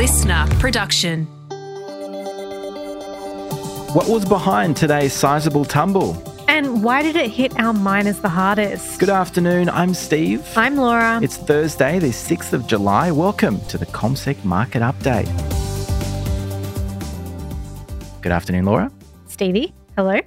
listener production. What was behind today's sizable tumble? And why did it hit our miners the hardest? Good afternoon, I'm Steve. I'm Laura. It's Thursday, the 6th of July. Welcome to the CommSec Market Update. Good afternoon, Laura. Stevie. Hello.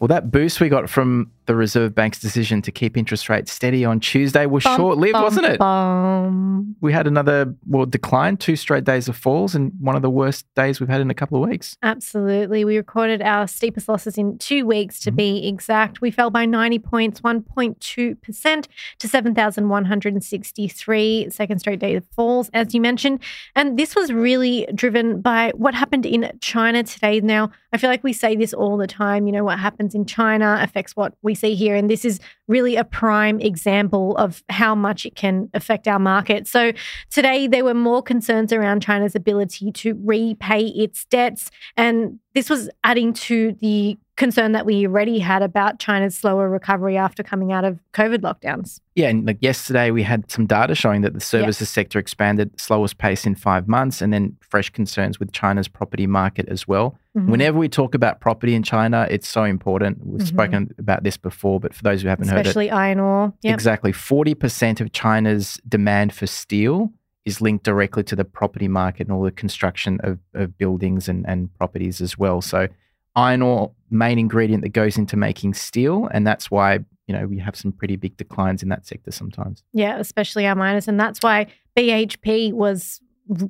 Well, that boost we got from the Reserve Bank's decision to keep interest rates steady on Tuesday was Bum, short lived, bum, wasn't it? bum. We had another, well, decline, two straight days of falls, and one of the worst days we've had in a couple of weeks. Absolutely. We recorded our steepest losses in two weeks to Mhm. be exact. We fell by 90 points, 1.2% to 7,163. Second straight day of falls, as you mentioned. And this was really driven by what happened in China today. Now, I feel like we say this all the time. You know, what happens in China affects what we see here. And this is really a prime example of how much it can affect our market. So today there were more concerns around China's ability to repay its debts. And this was adding to the concern that we already had about China's slower recovery after coming out of COVID lockdowns. Yeah, and like yesterday, we had some data showing that the services sector expanded slowest pace in five months, and then fresh concerns with China's property market as well. Mhm. Whenever we talk about property in China, it's so important. We've Mhm. spoken about this before, but for those who haven't Especially iron ore. Yep. exactly 40% of China's demand for steel is linked directly to the property market and all the construction of, of buildings and, and properties as well. So, iron ore, main ingredient that goes into making steel, and that's why you know we have some pretty big declines in that sector sometimes. Yeah, especially our miners. And that's why BHP was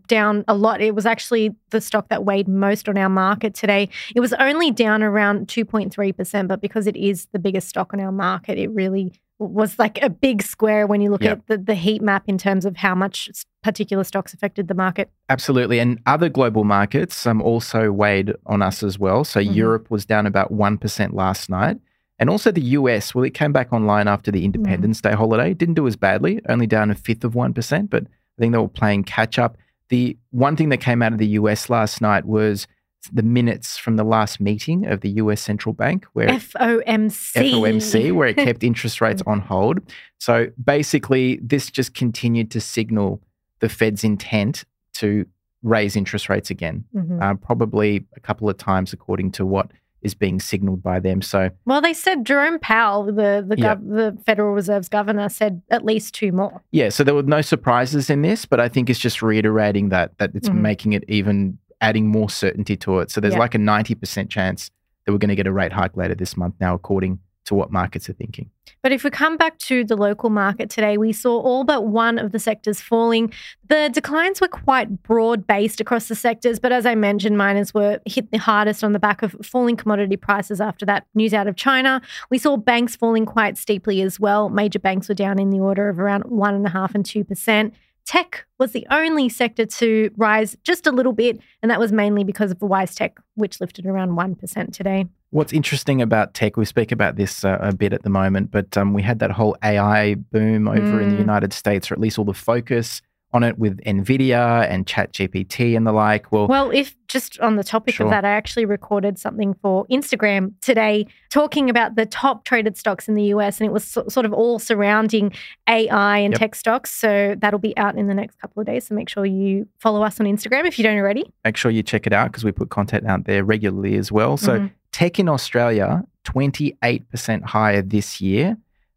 down a lot. It was actually the stock that weighed most on our market today. It was only down around 2.3%, but because it is the biggest stock on our market, it really was like a big square when you look Yep. at the, the heat map in terms of how much particular stocks affected the market. Absolutely. And other global markets um, also weighed on us as well. So Mhm. Europe was down about 1% last night. And also the US, well, it came back online after the Independence Day holiday. Didn't do as badly, only down a fifth of 1%, but I think they were playing catch up. The one thing that came out of the US last night was the minutes from the last meeting of the US Central Bank, where FOMC. FOMC, where it kept interest rates on hold. So basically, this just continued to signal the Fed's intent to raise interest rates again, Mhm. uh, probably a couple of times according to what is being signaled by them. So Well, they said Jerome Powell, the the, Yeah. gov- the Federal Reserve's governor, said at least two more. yeah, so there were no surprises in this, but I think it's just reiterating that that it's Mhm. making it even adding more certainty to it. So there's Yeah. like a 90% chance that we're going to get a rate hike later this month now, according to what markets are thinking. But if we come back to the local market today, we saw all but one of the sectors falling. The declines were quite broad based across the sectors, but as I mentioned, miners were hit the hardest on the back of falling commodity prices after that news out of China. We saw banks falling quite steeply as well. Major banks were down in the order of around one and a half and two percent. Tech was the only sector to rise just a little bit, and that was mainly because of the WiseTech, which lifted around 1% today. What's interesting about tech, we speak about this uh, a bit at the moment, but um, we had that whole AI boom over in the Mm. United States, or at least all the focus on it with NVIDIA and ChatGPT and the like. Well, Well, if just on the topic Sure. of that, I actually recorded something for Instagram today talking about the top traded stocks in the US, and it was so, sort of all surrounding AI and Yep. tech stocks. So that'll be out in the next couple of days. So make sure you follow us on Instagram if you don't already. make sure you check it out because we put content out there regularly as well. So, Mhm. Tech in Australia, 28% higher this year.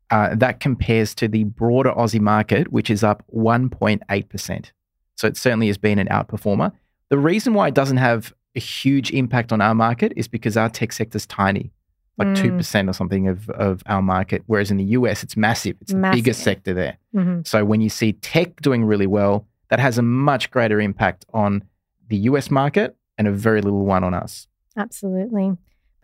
Uh, that compares to the broader Aussie market, which is up 1.8%. So, it certainly has been an outperformer. The reason why it doesn't have a huge impact on our market is because our tech sector's tiny, like Mm. 2% or something of, of our market. Whereas in the US, it's massive. It's the biggest sector there. Mhm. So when you see tech doing really well, that has a much greater impact on the US market and a very little one on us. Absolutely.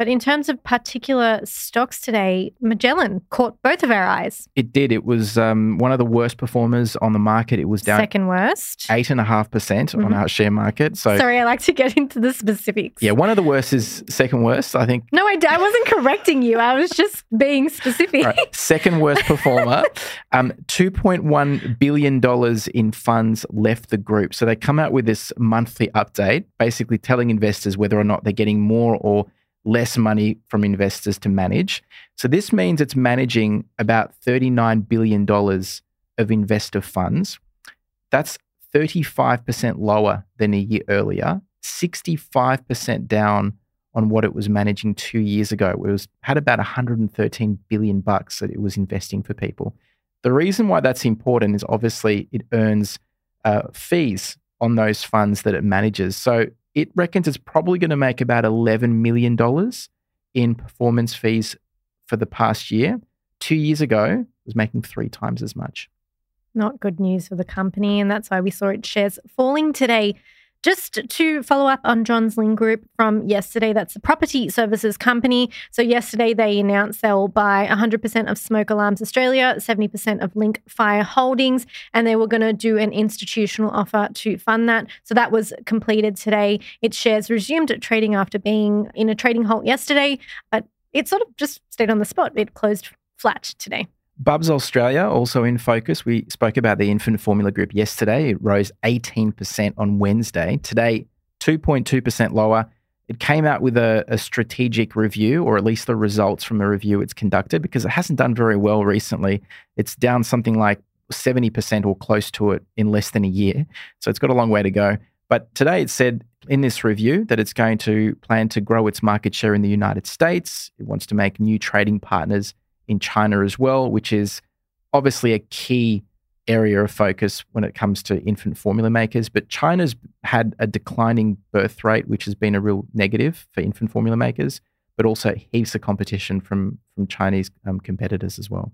But in terms of particular stocks today, Magellan caught both of our eyes. It did. It was um, one of the worst performers on the market. It was down Second worst. eight and a half percent on Mhm. our share market. So Sorry, I like to get into the specifics. yeah, one of the worst is second worst. I think No, I wasn't correcting you. I was just being specific. Right, second worst performer. um, $2.1 billion in funds left the group. So they come out with this monthly update, basically telling investors whether or not they're getting more or less money from investors to manage. So this means it's managing about $39 billion of investor funds. That's 35% lower than a year earlier, 65% down on what it was managing two years ago. It was had about 113 billion bucks that it was investing for people. The reason why that's important is obviously it earns uh, fees on those funds that it manages. So it reckons it's probably going to make about $11 million in performance fees for the past year. Two years ago, it was making three times as much. Not good news for the company. And that's why we saw its shares falling today. Just to follow up on Johns Lyng Group from yesterday, that's the property services company. So, yesterday they announced they'll buy 100% of Smoke Alarms Australia, 70% of Link Fire Holdings, and they were going to do an institutional offer to fund that. So, that was completed today. Its shares resumed trading after being in a trading halt yesterday, but it sort of just stayed on the spot. It closed flat today. Bubs Australia also in focus. We spoke about the infant formula group yesterday. It rose 18% on Wednesday. Today, 2.2% lower. It came out with a, a, strategic review, or at least the results from the review it's conducted, because it hasn't done very well recently. It's down something like 70% or close to it in less than a year. So it's got a long way to go. But today it said in this review that it's going to plan to grow its market share in the United States. It wants to make new trading partners in China as well, which is obviously a key area of focus when it comes to infant formula makers. But China's had a declining birth rate, which has been a real negative for infant formula makers, but also heaps of competition from, from Chinese um, competitors as well.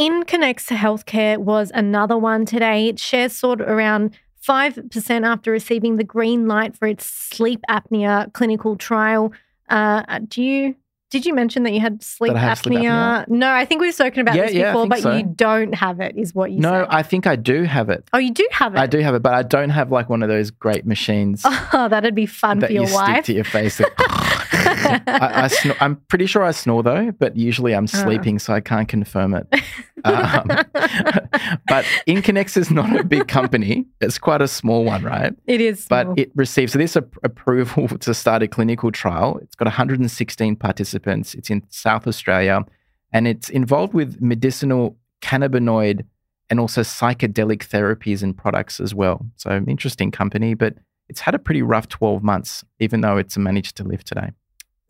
Incannex Healthcare was another one today. It shares soared around 5% after receiving the green light for its sleep apnea clinical trial. Uh, do you did you mention that you had sleep, apnea? sleep apnea? No, I think we've spoken about yeah, this yeah, before, but so. you don't have it, is what you no, said. No, I think I do have it. Oh, you do have it? I do have it, but I don't have like one of those great machines. Oh, that'd be fun that for your you wife. Stick to your face. I, I am pretty sure I snore though, but usually I'm uh. sleeping, so I can't confirm it. Um, but Incannex is not a big company; it's quite a small one, right? It is, small. but it received so this approval to start a clinical trial. It's got 116 participants. It's in South Australia, and it's involved with medicinal cannabinoid and also psychedelic therapies and products as well. So, interesting company, but it's had a pretty rough 12 months, even though it's managed to live today.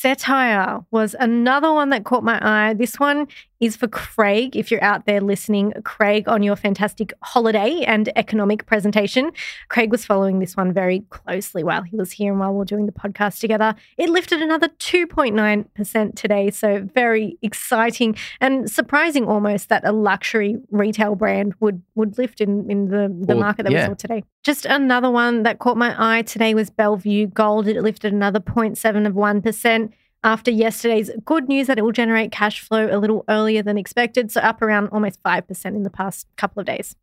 Cettire was another one that caught my eye. This one is for Craig. If you're out there listening, Craig, on your fantastic holiday and economic presentation, Craig was following this one very closely while he was here and while we are doing the podcast together. It lifted another 2.9% today. So, very exciting and surprising almost that a luxury retail brand would, would lift in, in the, the well, market that yeah. we saw today. Just another one that caught my eye today was Bellevue Gold. It lifted another 0.7 of 1% after yesterday's good news that it will generate cash flow a little earlier than expected. So up around almost 5% in the past couple of days.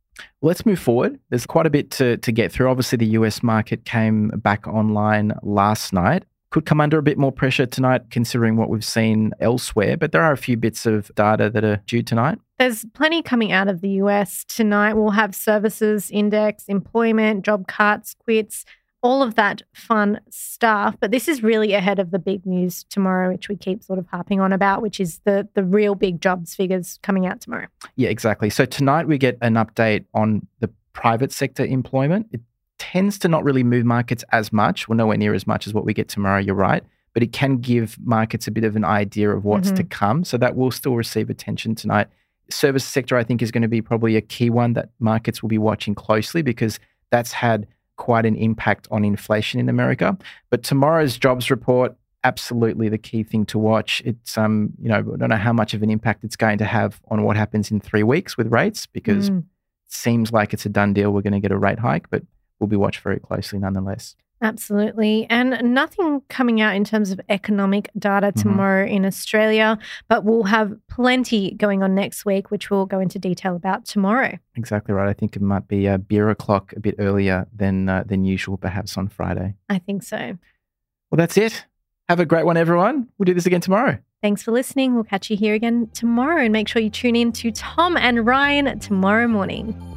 Let's move forward. There's quite a bit to, to get through. Obviously, the US market came back online last night. Could come under a bit more pressure tonight, considering what we've seen elsewhere, but there are a few bits of data that are due tonight. There's plenty coming out of the US tonight. We'll have services index, employment, job cuts, quits, all of that fun stuff. But this is really ahead of the big news tomorrow, which we keep sort of harping on about, which is the the real big jobs figures coming out tomorrow. Yeah, exactly. So tonight we get an update on the private sector employment. It tends to not really move markets as much, well, nowhere near as much as what we get tomorrow. You're right. But it can give markets a bit of an idea of what's mm-hmm. to come. So that will still receive attention tonight. Service sector, I think, is going to be probably a key one that markets will be watching closely because that's had quite an impact on inflation in America. But tomorrow's jobs report, absolutely the key thing to watch. It's um, you know, I don't know how much of an impact it's going to have on what happens in three weeks with rates because mm. it seems like it's a done deal. We're going to get a rate hike, but we'll be watched very closely nonetheless. Absolutely. And nothing coming out in terms of economic data mm-hmm. tomorrow mm-hmm. in Australia, but we'll have plenty going on next week, which we'll go into detail about tomorrow. Exactly right. I think it might be a beer o'clock a bit earlier than, uh, than usual, perhaps on Friday. I think so. Well, that's it. Have a great one, everyone. We'll do this again tomorrow. Thanks for listening. We'll catch you here again tomorrow. And make sure you tune in to Tom and Ryan tomorrow morning.